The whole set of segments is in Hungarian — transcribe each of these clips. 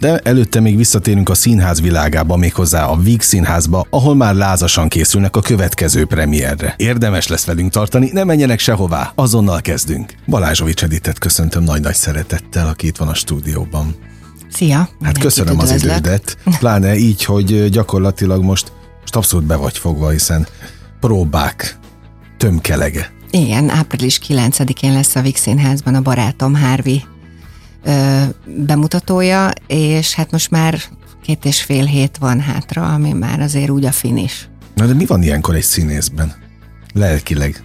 De előtte még visszatérünk a színház világába, méghozzá a Víg színházba, ahol már lázasan készülnek a következő premierre. Érdemes lesz velünk tartani, ne menjenek sehová, azonnal kezdünk. Balázsovics Editet köszöntöm nagy-nagy szeretettel, aki itt van a stúdióban. Szia! Hát köszönöm az idődet, pláne így, hogy gyakorlatilag most, most abszolút be vagy fogva, hiszen próbák tömkelege. Igen, április 9-én lesz a Vix Színházban a barátom Hárvi ö, bemutatója, és hát most már két és fél hét van hátra, ami már azért úgy a finis. Na de mi van ilyenkor egy színészben? Lelkileg.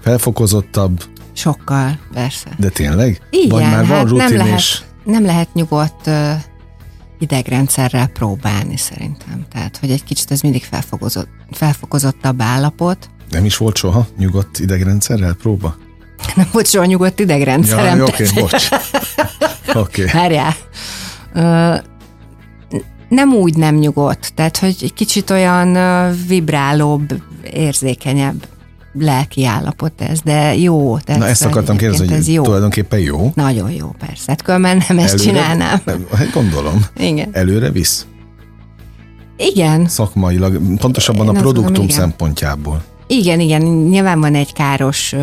Felfokozottabb, Sokkal, persze. de tényleg? Igen, Vagy már van hát rutin nem lehet, és... nem lehet nyugodt ö, idegrendszerrel próbálni szerintem. Tehát, hogy egy kicsit ez mindig felfokozott, felfokozottabb állapot. Nem is volt soha nyugodt idegrendszerrel próba? Nem volt soha nyugodt idegrendszerem. Ja, oké, okay, bocs. Oké. Okay. Várjál. Ö, nem úgy nem nyugodt, tehát hogy egy kicsit olyan vibrálóbb, érzékenyebb lelki állapot ez, de jó. Tehát Na ezt akartam kérdezni, hogy ez jó. tulajdonképpen jó. Nagyon jó, persze. Hát különben nem ezt csinálnám. Nem, hát gondolom. Igen. Előre visz? Igen, Szakmailag, pontosabban a Én azt produktum gondolom, igen. szempontjából. Igen, igen, nyilván van egy káros,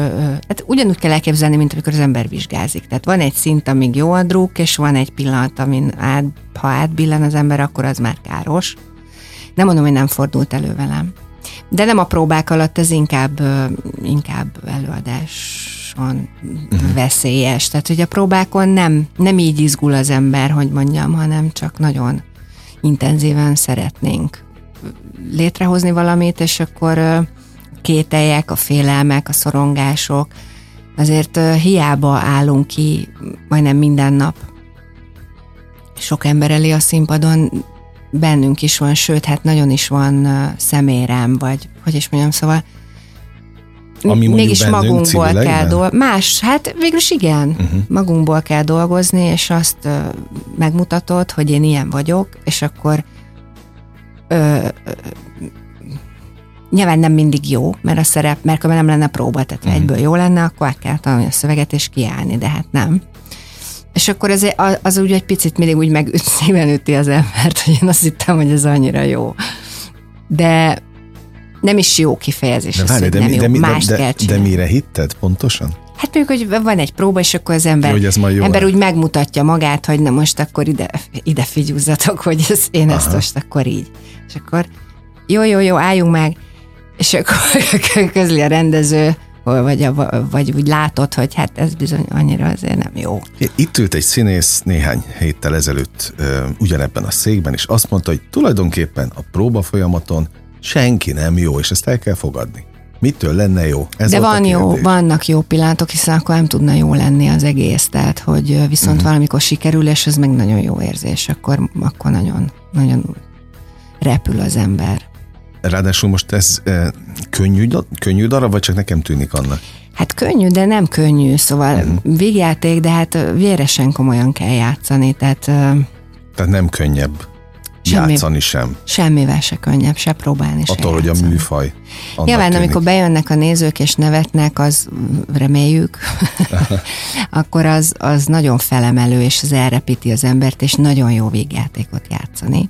hát ugyanúgy kell elképzelni, mint amikor az ember vizsgázik. Tehát van egy szint, amíg jó a druk, és van egy pillanat, amin át, ha átbillen az ember, akkor az már káros. Nem mondom, hogy nem fordult elő velem. De nem a próbák alatt, ez inkább, inkább előadáson uh-huh. veszélyes. Tehát, hogy a próbákon nem, nem így izgul az ember, hogy mondjam, hanem csak nagyon intenzíven szeretnénk létrehozni valamit, és akkor kételjek, a félelmek, a szorongások, azért hiába állunk ki majdnem minden nap sok ember elé a színpadon, bennünk is van, sőt, hát nagyon is van szemérem, vagy hogy is mondjam, szóval Ami mégis magunkból kell dolgozni. Más, hát végül is igen. Uh-huh. Magunkból kell dolgozni, és azt ö, megmutatod, hogy én ilyen vagyok, és akkor ö, nyilván nem mindig jó, mert a szerep, mert ha nem lenne próba, tehát uh-huh. egyből jó lenne, akkor át kell tanulni a szöveget és kiállni, de hát nem. És akkor az, az úgy egy picit mindig úgy meg szíven üti az embert, hogy én azt hittem, hogy ez annyira jó. De nem is jó kifejezés, De az, várj, hogy de, nem mi, jó, de, mi, mást de, kell de, de csinálni. mire hitted pontosan? Hát mondjuk, hogy van egy próba, és akkor az ember, Hogy ez majd jó ember úgy megmutatja magát, hogy na most akkor ide, ide figyúzzatok, hogy ez, én ezt Aha. most akkor így. És akkor jó, jó, jó, álljunk meg, és akkor közli a rendező, vagy, a, vagy úgy látod, hogy hát ez bizony annyira azért nem jó. Itt ült egy színész néhány héttel ezelőtt ugyanebben a székben, és azt mondta, hogy tulajdonképpen a próba folyamaton senki nem jó, és ezt el kell fogadni. Mitől lenne jó? Ez De van jó, vannak jó pillanatok, hiszen akkor nem tudna jó lenni az egész, tehát hogy viszont uh-huh. valamikor sikerül, és ez meg nagyon jó érzés, akkor, akkor nagyon, nagyon repül az ember. Ráadásul most ez ö, könnyű, könnyű darab, vagy csak nekem tűnik annak? Hát könnyű, de nem könnyű, szóval uh-huh. végjáték, de hát véresen komolyan kell játszani, tehát Tehát nem könnyebb Semmi. játszani sem, semmivel se könnyebb, se próbálni, se attól, hogy a műfaj Nyilván, tűnik. amikor bejönnek a nézők és nevetnek, az reméljük, akkor az, az nagyon felemelő, és az elrepíti az embert, és nagyon jó végjátékot játszani.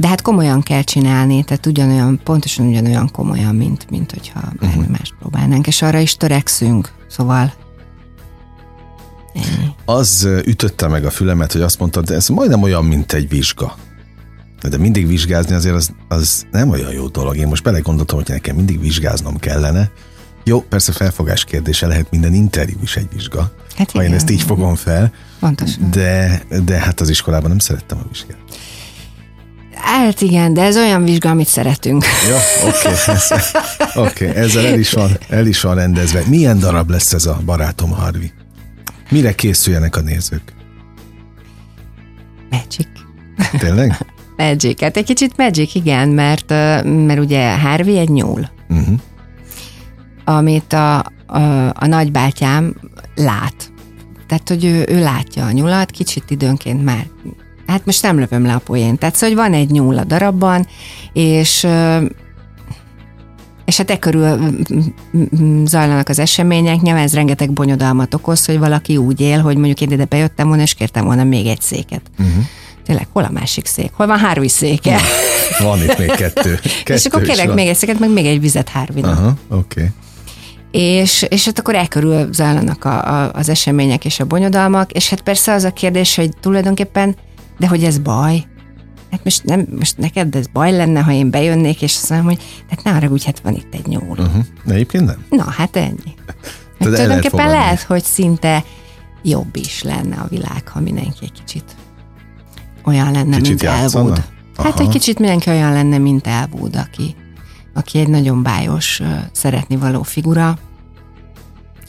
De hát komolyan kell csinálni, tehát ugyanolyan, pontosan ugyanolyan komolyan, mint, mint hogyha bármi uh-huh. mást próbálnánk, és arra is törekszünk, szóval ennyi. Az ütötte meg a fülemet, hogy azt mondtad, de ez majdnem olyan, mint egy vizsga. De mindig vizsgázni azért az, az nem olyan jó dolog. Én most belegondoltam, hogy nekem mindig vizsgáznom kellene. Jó, persze felfogás kérdése lehet minden interjú is egy vizsga, Hát ha én igen. ezt így fogom fel, Pontosan. de, de hát az iskolában nem szerettem a vizsgát. Hát igen, de ez olyan vizsga, amit szeretünk. Jó, oké, okay, okay, ezzel el is, van, el is van rendezve. Milyen darab lesz ez a barátom Harvi? Mire készüljenek a nézők? Magic. Tényleg? Magic, hát egy kicsit magic, igen, mert, mert ugye Harvey egy nyúl, Uh-huh. amit a, a, a nagybátyám lát. Tehát, hogy ő, ő látja a nyulat, kicsit időnként már hát most nem lövöm le a poént. Tehát szóval, hogy van egy nyúl a darabban, és és hát e körül zajlanak az események, nyilván ez rengeteg bonyodalmat okoz, hogy valaki úgy él, hogy mondjuk én ide bejöttem volna, és kértem volna még egy széket. Uh-huh. Tényleg, hol a másik szék? Hol van Harvey széke? Van itt még kettő. kettő és akkor kérek van. még egy széket, meg még egy vizet Harveynak. Aha, oké. Okay. És, és hát akkor elkörül zajlanak a, a, az események és a bonyodalmak, és hát persze az a kérdés, hogy tulajdonképpen, de hogy ez baj? Hát most, nem, most neked ez baj lenne, ha én bejönnék, és azt mondom, hogy hát ne arra úgy, hát van itt egy nyúl. Uh-huh. De egyébként nem. Na, hát ennyi. Hát lehet tulajdonképpen fogadni. lehet, hogy szinte jobb is lenne a világ, ha mindenki egy kicsit olyan lenne, Kicsit mint játszana? Elwood. Hát, hogy kicsit mindenki olyan lenne, mint Elwood, aki, aki egy nagyon bájos, ö, szeretni való figura,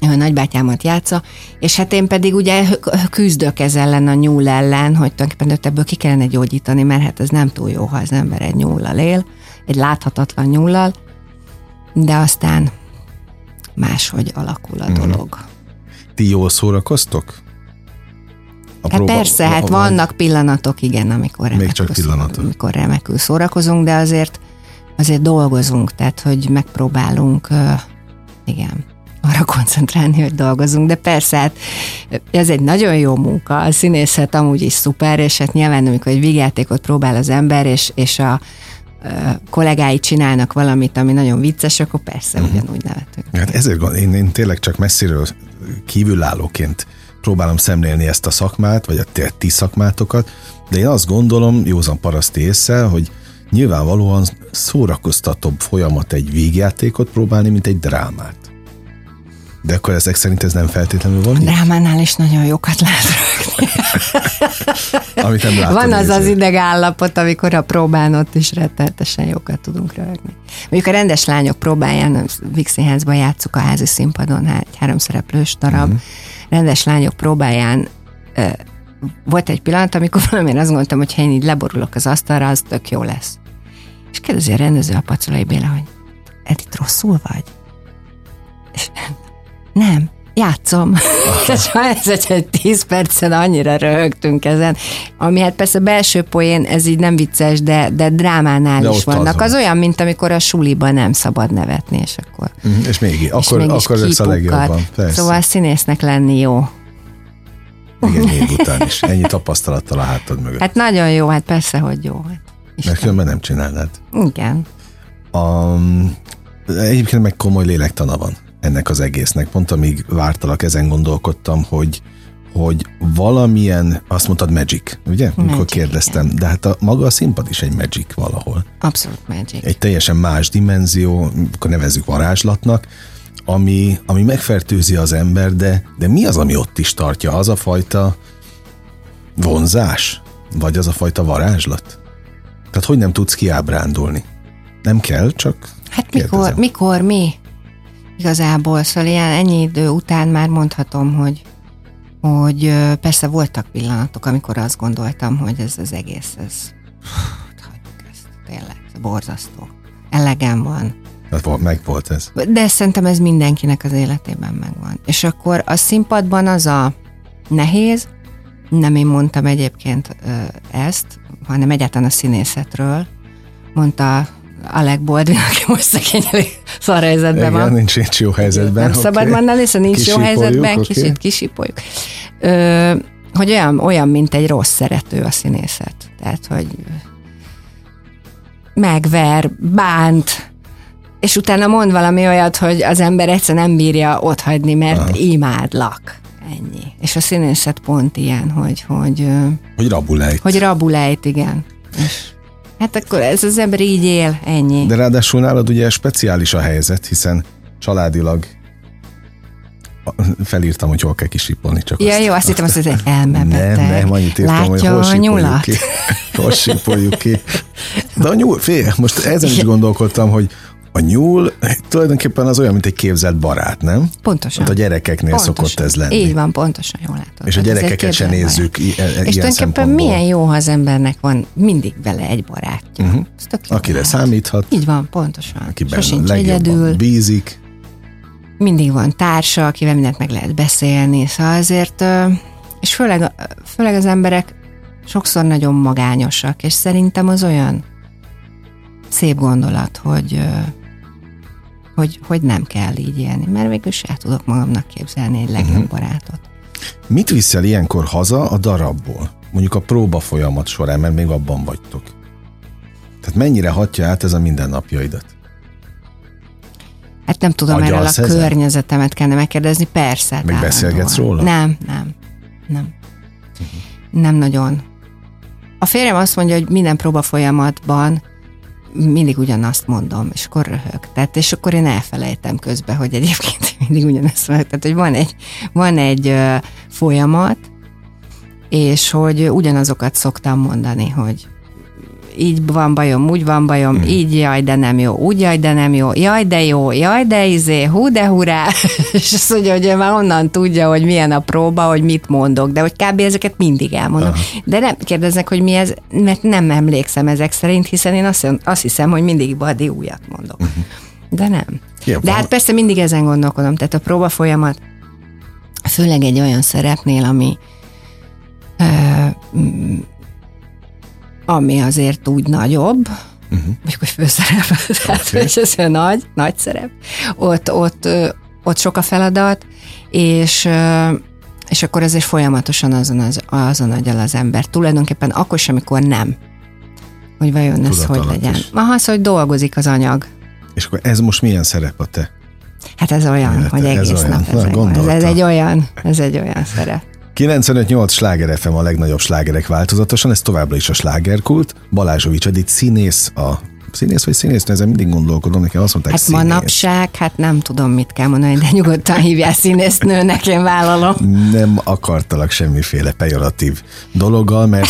nagybátyámat játsza, és hát én pedig ugye küzdök ez ellen a nyúl ellen, hogy tulajdonképpen őt ebből ki kellene gyógyítani, mert hát ez nem túl jó, ha az ember egy nyúllal él, egy láthatatlan nyúllal, de aztán máshogy alakul a Mhm. dolog. Ti jól szórakoztok? A Hát persze, hát vagy- vannak pillanatok, igen, amikor Még remekül, csak pillanatok. amikor remekül szórakozunk, de azért azért dolgozunk, tehát hogy megpróbálunk, ö, igen, arra koncentrálni, hogy dolgozunk, de persze, hát ez egy nagyon jó munka, a színészet amúgy is szuper, és hát nyilván amikor egy vígjátékot próbál az ember, és, és a kollégái csinálnak valamit, ami nagyon vicces, akkor persze Mhm. ugyanúgy nevetünk. Hát ezért gond, én, én tényleg csak messziről kívülállóként próbálom szemlélni ezt a szakmát, vagy a ti, szakmátokat, de én azt gondolom, józan paraszti észre, hogy nyilvánvalóan szórakoztatóbb folyamat egy vígjátékot próbálni, mint egy drámát. De akkor ezek szerint ez nem feltétlenül van? Drámánál is nagyon jókat lehet rögni. amit nem látom. Van az az néző. idegállapot, amikor a próbán ott is rettenetesen jókat tudunk röhögni. Mondjuk a rendes lányok próbáján, Vix Színházban játszuk a házi színpadon, hát háromszereplős darab. Uh-huh. Rendes lányok próbáján volt egy pillanat, amikor valamilyen azt gondoltam, hogy ha én így leborulok az asztalra, az tök jó lesz. És kérdezi a rendező a Pacolai Béla, hogy Edith rosszul vagy? És nem, játszom. Ez egy, egy tíz percen annyira röhögtünk ezen. Ami hát persze belső poén, ez így nem vicces, de, de drámánál De is az vannak. van. Az olyan, mint amikor a suliban nem szabad nevetni, és akkor, Mhm, És még és akkor, mégis akkor lesz a legjobban. Persze. Szóval színésznek lenni jó. Igen, év után is. Ennyi tapasztalattal a hátad mögött. Hát nagyon jó, hát persze, hogy jó. Hát, Mert Isten. különben nem csinálnád. Igen. A, egyébként meg komoly lélektana van ennek az egésznek. Pont amíg vártalak, ezen gondolkodtam, hogy hogy valamilyen, azt mondtad magic, ugye? Amikor Magic, kérdeztem, de hát a, maga a színpad is egy magic valahol. Abszolút magic. Egy teljesen más dimenzió, akkor nevezzük varázslatnak, ami, ami megfertőzi az ember, de, de mi az, ami ott is tartja? Az a fajta vonzás? Vagy az a fajta varázslat? Tehát hogy nem tudsz kiábrándulni? Nem kell, csak Hát mikor, mikor mi? Igazából, szóval ilyen ennyi idő után már mondhatom, hogy hogy persze voltak pillanatok, amikor azt gondoltam, hogy ez az egész, ez hát hagyjuk ezt, tényleg, ez borzasztó. Elegem van. Hát meg volt ez. De szerintem ez mindenkinek az életében megvan. És akkor a színpadban az a nehéz, nem én mondtam egyébként ezt, hanem egyáltalán a színészetről, mondta Alec Baldwin, aki most szegény elég szar helyzetben van. Igen, nincs, nincs jó helyzetben. Nem oké. szabad mondani, hiszen nincs jó helyzetben, oké. kicsit kisipoljuk. Ö, hogy olyan, olyan, mint egy rossz szerető a színészet. Tehát, hogy megver, bánt, és utána mond valami olyat, hogy az ember egyszer nem bírja otthagyni, mert Aha. Imádlak. Ennyi. És a színészet pont ilyen, hogy, hogy, Hogy rabulejt. hogy rabulejt, igen. És hát akkor ez az ember így él, ennyi. De ráadásul nálad ugye speciális a helyzet, hiszen családilag felírtam, hogy hol kell kisipolni, csak Ja, azt, jó, azt hittem, azt, hogy elmebeteg. Nem, nem, annyit írtam, hogy Látja hol a nyulat? ki. Hol ki. De a nyúl, fél, most ezen is gondolkodtam, hogy A nyúl tulajdonképpen az olyan, mint egy képzelt barát, nem? Pontosan. Hát a gyerekeknél pontosan. szokott ez lenni. Így van, pontosan jól látod. És a gyerekeket se nézzük i- e- És tulajdonképpen milyen jó, ha az embernek van mindig vele egy barátja. Uh-huh. Akire számíthat. Így van, pontosan. Akiben Sosincs egyedül. bízik. Mindig van társa, akivel mindent meg lehet beszélni. Szóval azért, és főleg, főleg az emberek sokszor nagyon magányosak, és szerintem az olyan szép gondolat, hogy, hogy, hogy nem kell így élni, mert végül el tudok magamnak képzelni egy legjobb uh-huh. barátot. Mit viszel ilyenkor haza a darabból? Mondjuk a próba folyamat során, mert még abban vagytok. Tehát mennyire hatja át ez a mindennapjaidat? Hát nem tudom, erről a ezen? környezetemet kellene megkérdezni, persze. Meg beszélgetsz róla? Nem, nem, nem. Uh-huh. Nem nagyon. A férjem azt mondja, hogy minden próba folyamatban mindig ugyanazt mondom, és akkor röhög. Tehát, és akkor én elfelejtem közben, hogy egyébként mindig ugyanazt mondom. Tehát, hogy van egy, van egy uh, folyamat, és hogy ugyanazokat szoktam mondani, hogy így van bajom, úgy van bajom, hmm. így jaj, de nem jó, úgy jaj, de nem jó, jaj, de jó, jaj, de izé, hú, de hurrá, és azt mondja, hogy ő már onnan tudja, hogy milyen a próba, hogy mit mondok, de hogy kb. ezeket mindig elmondom. Aha. De nem kérdeznek, hogy mi ez, mert nem emlékszem ezek szerint, hiszen én azt, azt hiszem, hogy mindig badi újat mondok. Uh-huh. De nem. Ja, de hát persze mindig ezen gondolkodom, tehát a próba folyamat, főleg egy olyan szerepnél, ami ami azért úgy nagyobb, uh-huh. mondjuk, hogy főszerep, tehát okay. és ez nagy, nagy szerep, ott, ott, ott sok a feladat, és és akkor azért folyamatosan azon, az, azon agyal az ember. Tulajdonképpen akkor sem, amikor nem. Hogy vajon ez hogy legyen. Aha, az, hogy dolgozik az anyag. És akkor ez most milyen szerep a te? Hát ez olyan, Élete, hogy egész ez nap olyan. ez, ez, ez egy olyan, ez egy olyan szerep. 95-8 sláger FM a legnagyobb slágerek változatosan, ez továbbra is a slágerkult. Balázsovics Edith színész, a színész vagy színész, ezen mindig gondolkodom, nekem azt mondták Hát színész. manapság, hát nem tudom, mit kell mondani, de nyugodtan hívják színésznőnek, én vállalom. Nem akartalak semmiféle pejoratív dologgal, mert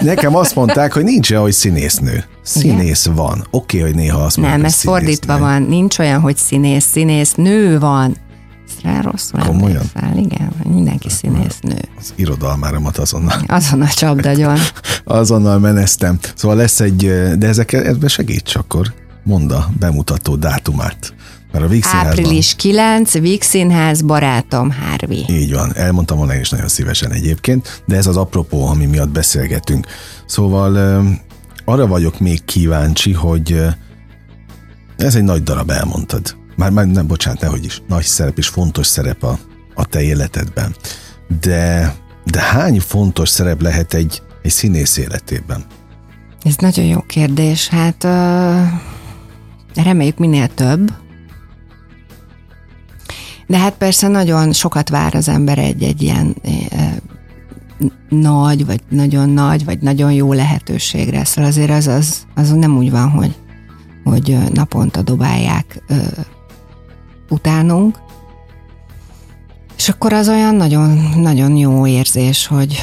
nekem azt mondták, hogy nincs olyan, hogy színésznő. Színész Igen? van. Oké, okay, hogy néha azt mondják, Nem, ez fordítva van. Nincs olyan, hogy színész, színész nő van rá rosszul Komolyan? Emlékszel. Igen, mindenki színésznő. Az irodalmáramat azonnal. Azonnal csapdagyon. azonnal meneztem. Szóval lesz egy, de ezek, ebbe segíts akkor. Mondd a bemutató dátumát. Mert a Víg Április 9, Víg Színház, barátom, Hárvi. Így van, elmondtam volna is nagyon szívesen egyébként, de ez az apropó, ami miatt beszélgetünk. Szóval arra vagyok még kíváncsi, hogy ez egy nagy darab, elmondtad már, már nem, bocsánat, nehogy is, nagy szerep és fontos szerep a, a te életedben. De, de hány fontos szerep lehet egy, egy színész életében? Ez nagyon jó kérdés. Hát uh, reméljük minél több. De hát persze nagyon sokat vár az ember egy, egy ilyen uh, nagy, vagy nagyon nagy, vagy nagyon jó lehetőségre. Szóval azért az, az, az nem úgy van, hogy, hogy naponta dobálják uh, utánunk, és akkor az olyan nagyon, nagyon jó érzés, hogy,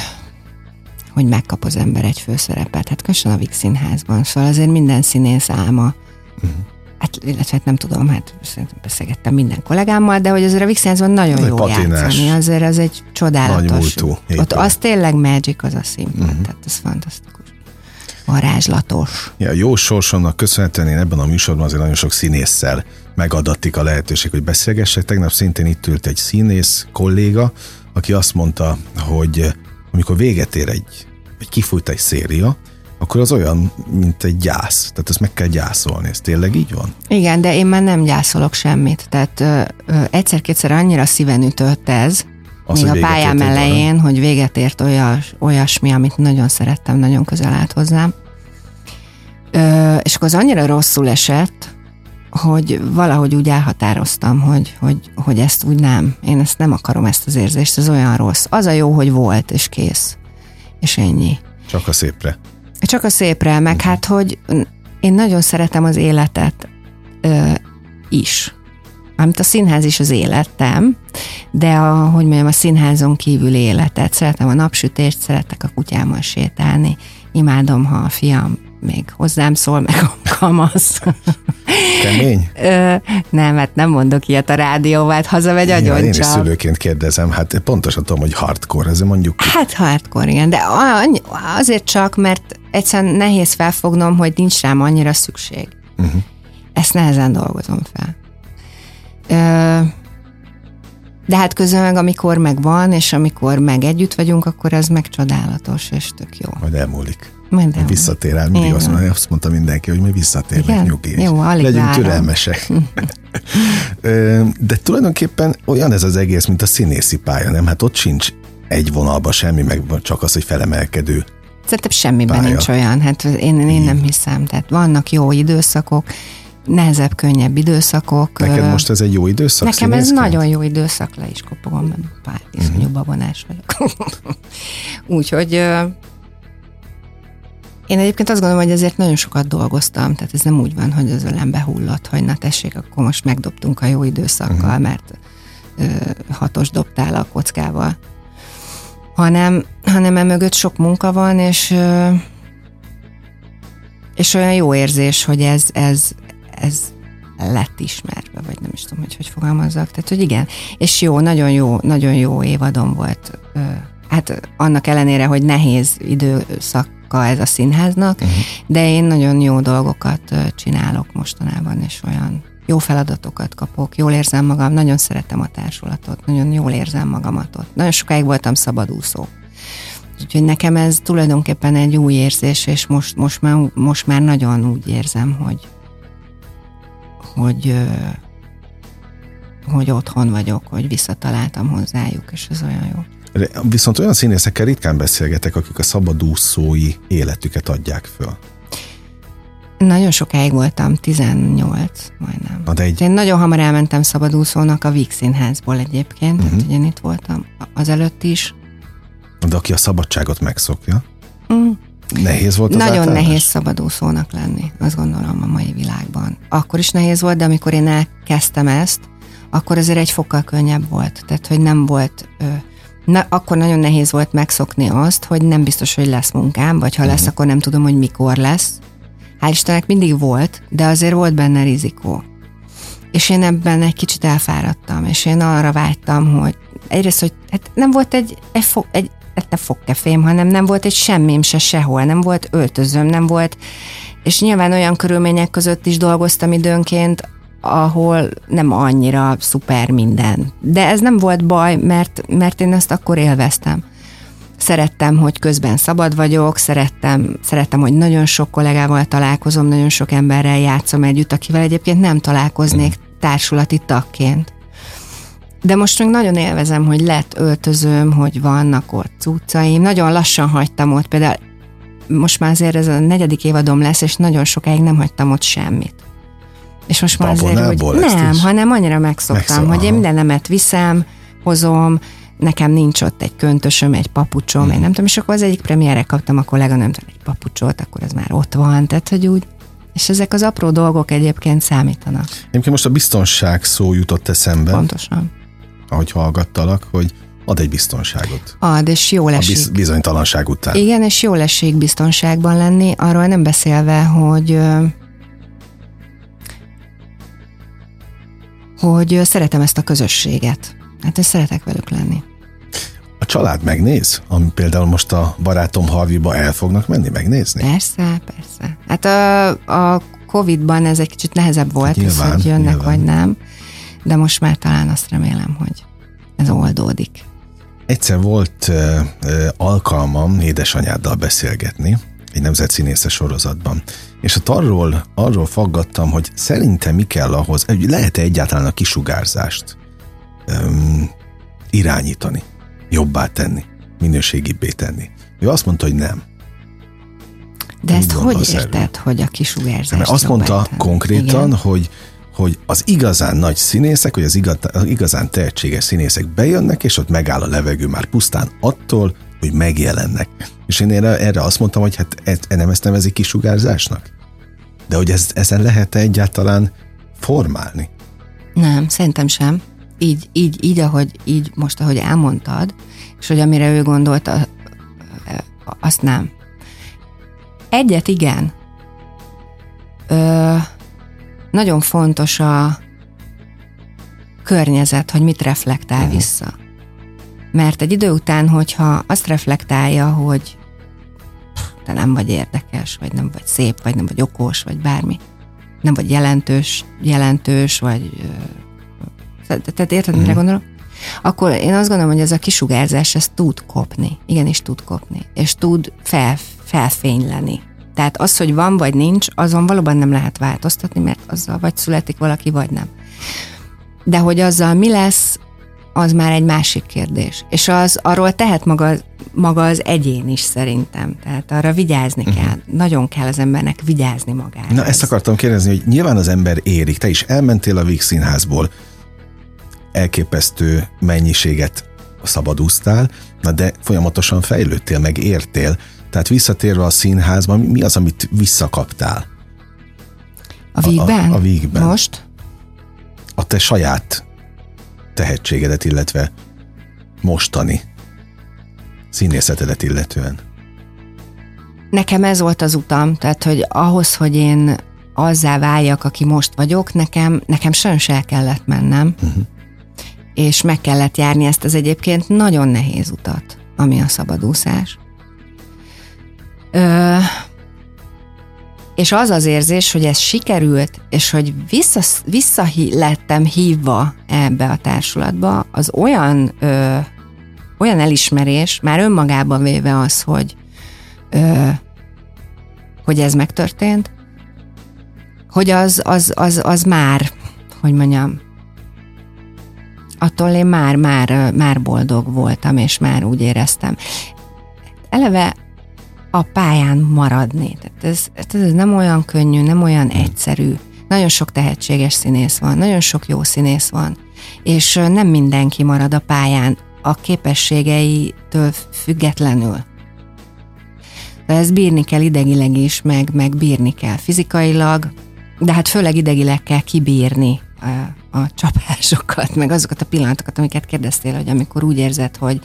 hogy megkap az ember egy főszerepet. Hát köszön a Vix színházban, szóval azért minden színész álma. Uh-huh. Hát, illetve hát nem tudom, hát beszélgettem minden kollégámmal, de hogy azért a Vix színházban nagyon jó patinás, játszani, azért az egy csodálatos. Ott az tényleg magic az a színpad, uh-huh. tehát ez fantasztikus varázslatos. Ja, jó sorsomnak köszönhetően én ebben a műsorban azért nagyon sok színésszel megadatik a lehetőség, hogy beszélgessek. Tegnap szintén itt ült egy színész kolléga, aki azt mondta, hogy amikor véget ér egy, egy kifújt egy széria, akkor az olyan, mint egy gyász. Tehát ezt meg kell gyászolni. Ez tényleg így van? Igen, de én már nem gyászolok semmit. Tehát ö, ö, egyszer-kétszer annyira szíven ütött ez, az, még a pályám elején, van. hogy véget ért olyas, olyasmi, amit nagyon szerettem, nagyon közel állt hozzám. Ö, és akkor az annyira rosszul esett, hogy valahogy úgy elhatároztam, hogy, hogy, hogy ezt úgy nem, én ezt nem akarom ezt az érzést, ez olyan rossz. Az a jó, hogy volt, és kész. És ennyi. Csak a szépre. Csak a szépre, meg uh-huh. hát, hogy én nagyon szeretem az életet ö, is. Amit a színház is az életem, de a, hogy mondjam, a színházon kívül életet. Szeretem a napsütést, szeretek a kutyámmal sétálni, imádom, ha a fiam még hozzám szól, meg a kamasz. Kemény? Ö, nem, hát nem mondok ilyet a rádióval, hát hazamegy Nyilván Én is szülőként kérdezem, hát pontosan tudom, hogy hardcore, ez mondjuk Hát hardcore, igen, de azért csak, mert egyszerűen nehéz felfognom, hogy nincs rám annyira szükség. Uh-huh. Ezt nehezen dolgozom fel. Ö, de hát közben meg, amikor meg van, és amikor meg együtt vagyunk, akkor ez meg csodálatos, és tök jó. majd elmúlik. Majd visszatér el, mindig azt, Igen. mondja, azt mondta mindenki, hogy mi visszatérnek, Igen? nyugi. Jó, alig Legyünk várom. türelmesek. De tulajdonképpen olyan ez az egész, mint a színészi pálya, nem? Hát ott sincs egy vonalba semmi, meg csak az, hogy felemelkedő. Szerintem semmiben Pálya. nincs olyan, hát én, én nem hiszem. Tehát vannak jó időszakok, nehezebb, könnyebb időszakok. Neked most ez egy jó időszak Nekem ez nagyon jó időszak, le is kopogom, mert pár iszonyú Mhm. babonás vagyok. Úgyhogy én egyébként azt gondolom, hogy ezért nagyon sokat dolgoztam, tehát ez nem úgy van, hogy az ölem behullott, hogy na tessék, akkor most megdobtunk a jó időszakkal, uh-huh. mert ö, hatos dobtál a kockával, hanem, hanem emögött sok munka van, és ö, és olyan jó érzés, hogy ez, ez, ez lett ismerve, vagy nem is tudom, hogy hogy fogalmazzak. Tehát, hogy igen, és jó, nagyon jó, nagyon jó évadom volt. Hát annak ellenére, hogy nehéz időszaka ez a színháznak, uh-huh. de én nagyon jó dolgokat csinálok mostanában, és olyan jó feladatokat kapok, jól érzem magam, nagyon szeretem a társulatot, nagyon jól érzem magamat ott. Nagyon sokáig voltam szabadúszó. Úgyhogy nekem ez tulajdonképpen egy új érzés, és most, most, már, most már nagyon úgy érzem, hogy hogy, hogy otthon vagyok, hogy visszataláltam hozzájuk, és ez olyan jó. Viszont olyan színészekkel ritkán beszélgetek, akik a szabadúszói életüket adják föl. Nagyon sokáig voltam, 18 majdnem. Na de egy, Én nagyon hamar elmentem szabadúszónak a Víg Színházból egyébként, uh-huh. tehát én itt voltam az előtt is. de aki a szabadságot megszokja, Mm. nehéz volt az Nagyon átállás? nehéz szabadúszónak lenni, azt gondolom a mai világban. Akkor is nehéz volt, de amikor én elkezdtem ezt, akkor azért egy fokkal könnyebb volt. Tehát, hogy nem volt... Ö, na, akkor nagyon nehéz volt megszokni azt, hogy nem biztos, hogy lesz munkám, vagy ha lesz, Mhm. akkor nem tudom, hogy mikor lesz. Hál' Istennek mindig volt, de azért volt benne rizikó. És én ebben egy kicsit elfáradtam, és én arra vágytam, hogy egyrészt, hogy hát nem volt egy, egy, fog, egy ette fogkefém, hanem nem volt egy semmim se sehol, nem volt öltözöm, nem volt, és nyilván olyan körülmények között is dolgoztam időnként, ahol nem annyira szuper minden. De ez nem volt baj, mert, mert én ezt akkor élveztem. Szerettem, hogy közben szabad vagyok, szerettem, szerettem, hogy nagyon sok kollégával találkozom, nagyon sok emberrel játszom együtt, akivel egyébként nem találkoznék társulati tagként. De most még nagyon élvezem, hogy lett öltözőm, hogy vannak ott cuccaim. Nagyon lassan hagytam ott, például most már azért ez a negyedik évadom lesz, és nagyon sokáig nem hagytam ott semmit. És most már azért, hogy nem, hanem annyira megszoktam, Megszok- hogy én aha. mindenemet viszem, hozom, nekem nincs ott egy köntösöm, egy papucsom, Mhm. egy nem tudom, és akkor az egyik premierre kaptam a kolléganőmtől egy papucsot, akkor ez már ott van, tehát hogy úgy, és ezek az apró dolgok egyébként számítanak, Egyébként most a biztonság szó jutott eszembe, pontosan. ahogy hallgattalak, hogy ad egy biztonságot Ad, és jól a esik. biz- bizonytalanság után. Igen, és jól esik biztonságban lenni, arról nem beszélve, hogy hogy ö, szeretem ezt a közösséget. Hát én szeretek velük lenni. A család megnéz? Ami például most a barátom Harviba el fognak menni megnézni? Persze, persze. Hát a, a Covid-ban ez egy kicsit nehezebb volt, Nyilván, hogy jönnek nyilván. vagy nem, de most már talán azt remélem, hogy ez oldódik. Egyszer volt uh, uh, alkalmam édesanyáddal beszélgetni egy nemzetszínésze sorozatban, és ott arról, arról faggattam, hogy szerintem mi kell ahhoz, hogy lehet-e egyáltalán a kisugárzást um, irányítani, jobbá tenni, minőségibbé tenni. Ő azt mondta, hogy nem. De Úgy ezt hogy érted, hogy a kisugárzás? Mert azt mondta konkrétan, hogy, hogy az igazán nagy színészek, igazán, az igazán tehetséges színészek bejönnek, és ott megáll a levegő már pusztán attól, hogy megjelennek. És én erre, erre azt mondtam, hogy hát e, nem ezt nevezik kisugárzásnak? De hogy ez, ezen lehet -e egyáltalán formálni? Nem, szerintem sem. Így, így, így, ahogy, így most, ahogy elmondtad, és hogy amire ő gondolta, azt nem. Egyet igen. Ö, nagyon fontos a környezet, hogy mit reflektál uh-huh. vissza. Mert egy idő után, hogyha azt reflektálja, hogy te nem vagy érdekes, vagy nem vagy szép, vagy nem vagy okos, vagy bármi, nem vagy jelentős, jelentős, vagy tehát érted, mire gondolok? Akkor én azt gondolom, hogy ez a kisugárzás, ez tud kopni. Igenis tud kopni. És tud fel, felfényleni. Tehát az, hogy van vagy nincs, azon valóban nem lehet változtatni, mert azzal vagy születik valaki, vagy nem. De hogy azzal mi lesz, az már egy másik kérdés. És az arról tehet maga, maga az egyén is szerintem. Tehát arra vigyázni uh-huh. kell. Nagyon kell az embernek vigyázni magára. Na ezt akartam kérdezni, hogy nyilván az ember érik. Te is elmentél a Víg Színházból, elképesztő mennyiséget szabadúztál, na de folyamatosan fejlődtél, meg értél. Tehát visszatérve a színházba, mi az, amit visszakaptál? A vígben? A, a, a vígben. Most? A te saját tehetségedet, illetve mostani színészetedet illetően. Nekem ez volt az utam, tehát hogy ahhoz, hogy én azzá váljak, aki most vagyok, nekem, nekem sajnos el kellett mennem, uh-huh. és meg kellett járni ezt az egyébként nagyon nehéz utat, ami a szabadúszás. Ö, és az az érzés, hogy ez sikerült, és hogy vissza, vissza lettem hívva ebbe a társulatba, az olyan, ö, olyan elismerés, már önmagában véve az, hogy, ö, hogy ez megtörtént, hogy az, az, az, az már, hogy mondjam, attól én már, már, már boldog voltam, és már úgy éreztem. Eleve a pályán maradni. Tehát ez, ez nem olyan könnyű, nem olyan egyszerű. Nagyon sok tehetséges színész van, nagyon sok jó színész van, és nem mindenki marad a pályán a képességeitől függetlenül. De ezt bírni kell idegileg is, meg, meg bírni kell fizikailag, de hát főleg idegileg kell kibírni a, a csapásokat, meg azokat a pillanatokat, amiket kérdeztél, hogy amikor úgy érzed, hogy,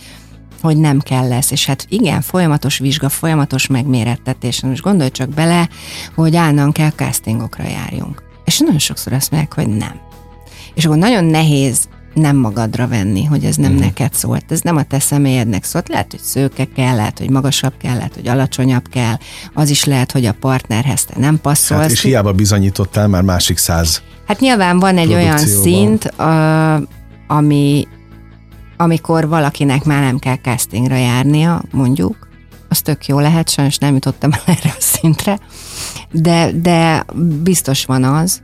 hogy nem kell lesz. És hát igen, folyamatos vizsga, folyamatos megmérettetés. Most gondolj csak bele, hogy állnunk kell castingokra járjunk. És nagyon sokszor azt mondják, hogy nem. És akkor nagyon nehéz nem magadra venni, hogy ez nem mm. neked szólt, ez nem a te személyednek szólt, lehet, hogy szőke kell, lehet, hogy magasabb kell, lehet, hogy alacsonyabb kell, az is lehet, hogy a partnerhez te nem passzolsz. Hát és hiába bizonyítottál már másik száz Hát nyilván van egy olyan szint, a, ami, amikor valakinek már nem kell castingra járnia, mondjuk, az tök jó lehet, sajnos nem jutottam el erre a szintre, de, de biztos van az,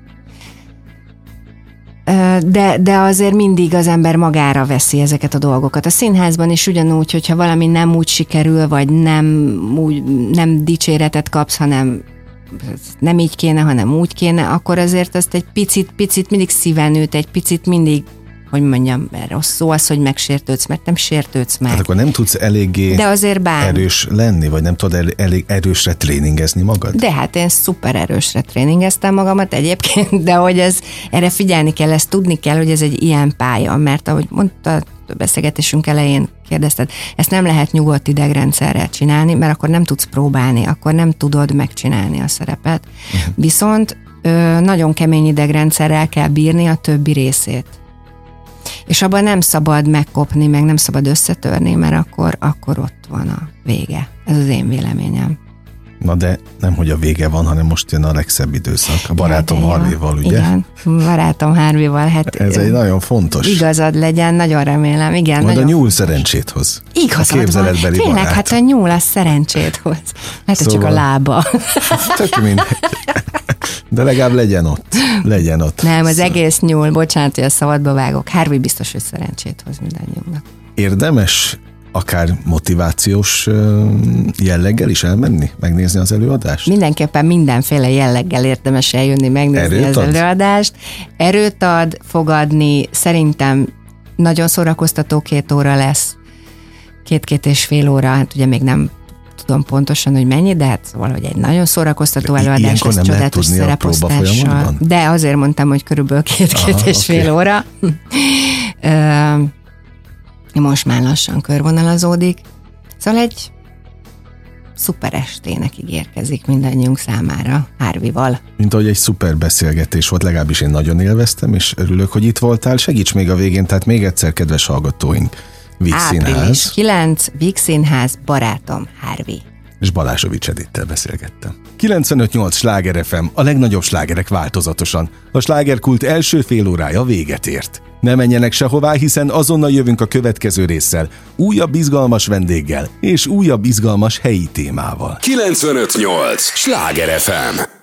de, de azért mindig az ember magára veszi ezeket a dolgokat. A színházban is ugyanúgy, hogyha valami nem úgy sikerül, vagy nem, úgy, nem dicséretet kapsz, hanem nem így kéne, hanem úgy kéne, akkor azért azt egy picit, picit mindig szíven üt, egy picit mindig hogy mondjam, rossz szó az, hogy megsértődsz, mert nem sértődsz meg. Hát akkor nem tudsz eléggé De azért bán. erős lenni, vagy nem tudod el, elég erősre tréningezni magad? De hát én szuper erősre tréningeztem magamat egyébként, de hogy ez, erre figyelni kell, ezt tudni kell, hogy ez egy ilyen pálya, mert ahogy mondta beszélgetésünk elején kérdezted, ezt nem lehet nyugodt idegrendszerrel csinálni, mert akkor nem tudsz próbálni, akkor nem tudod megcsinálni a szerepet. Uh-huh. Viszont ö, nagyon kemény idegrendszerrel kell bírni a többi részét és abban nem szabad megkopni, meg nem szabad összetörni, mert akkor, akkor ott van a vége. Ez az én véleményem. Na de nem, hogy a vége van, hanem most jön a legszebb időszak. A barátom Harvéval, ugye? Igen, barátom Harvéval. Hát Ez egy nagyon fontos. Igazad legyen, nagyon remélem. Igen, Majd nagyon... a nyúl szerencsét hoz. Igazad a képzeletbeli van. Tényleg, barát. hát a nyúl a szerencsét hoz. Lehet, szóval... csak a lába. Tök mindegy. De legalább legyen ott. Legyen ott. Nem, az egész nyúl, bocsánat, hogy a szabadba vágok. Harvey biztos, hogy szerencsét hoz mindannyiunknak. Érdemes akár motivációs jelleggel is elmenni, megnézni az előadást? Mindenképpen mindenféle jelleggel érdemes eljönni, megnézni Erőt az ad? előadást. Erőt ad, fogadni, szerintem nagyon szórakoztató két óra lesz, két-két és fél óra, hát ugye még nem tudom pontosan, hogy mennyi, de hát valahogy egy nagyon szórakoztató előadás, ez csodálatos szereposztással. De azért mondtam, hogy körülbelül két-két és okay. fél óra. most már lassan körvonalazódik. Szóval egy szuper estének ígérkezik mindannyiunk számára Hárvival. Mint ahogy egy szuper beszélgetés volt, legalábbis én nagyon élveztem, és örülök, hogy itt voltál. Segíts még a végén, tehát még egyszer, kedves hallgatóink, Víg Színház. 9, Víg Színház, barátom, Hárvi és Balázsovics Edittel beszélgettem. 95.8 Sláger FM, a legnagyobb slágerek változatosan. A slágerkult első fél órája véget ért. Ne menjenek sehová, hiszen azonnal jövünk a következő résszel, újabb izgalmas vendéggel és újabb izgalmas helyi témával. 95.8 Sláger FM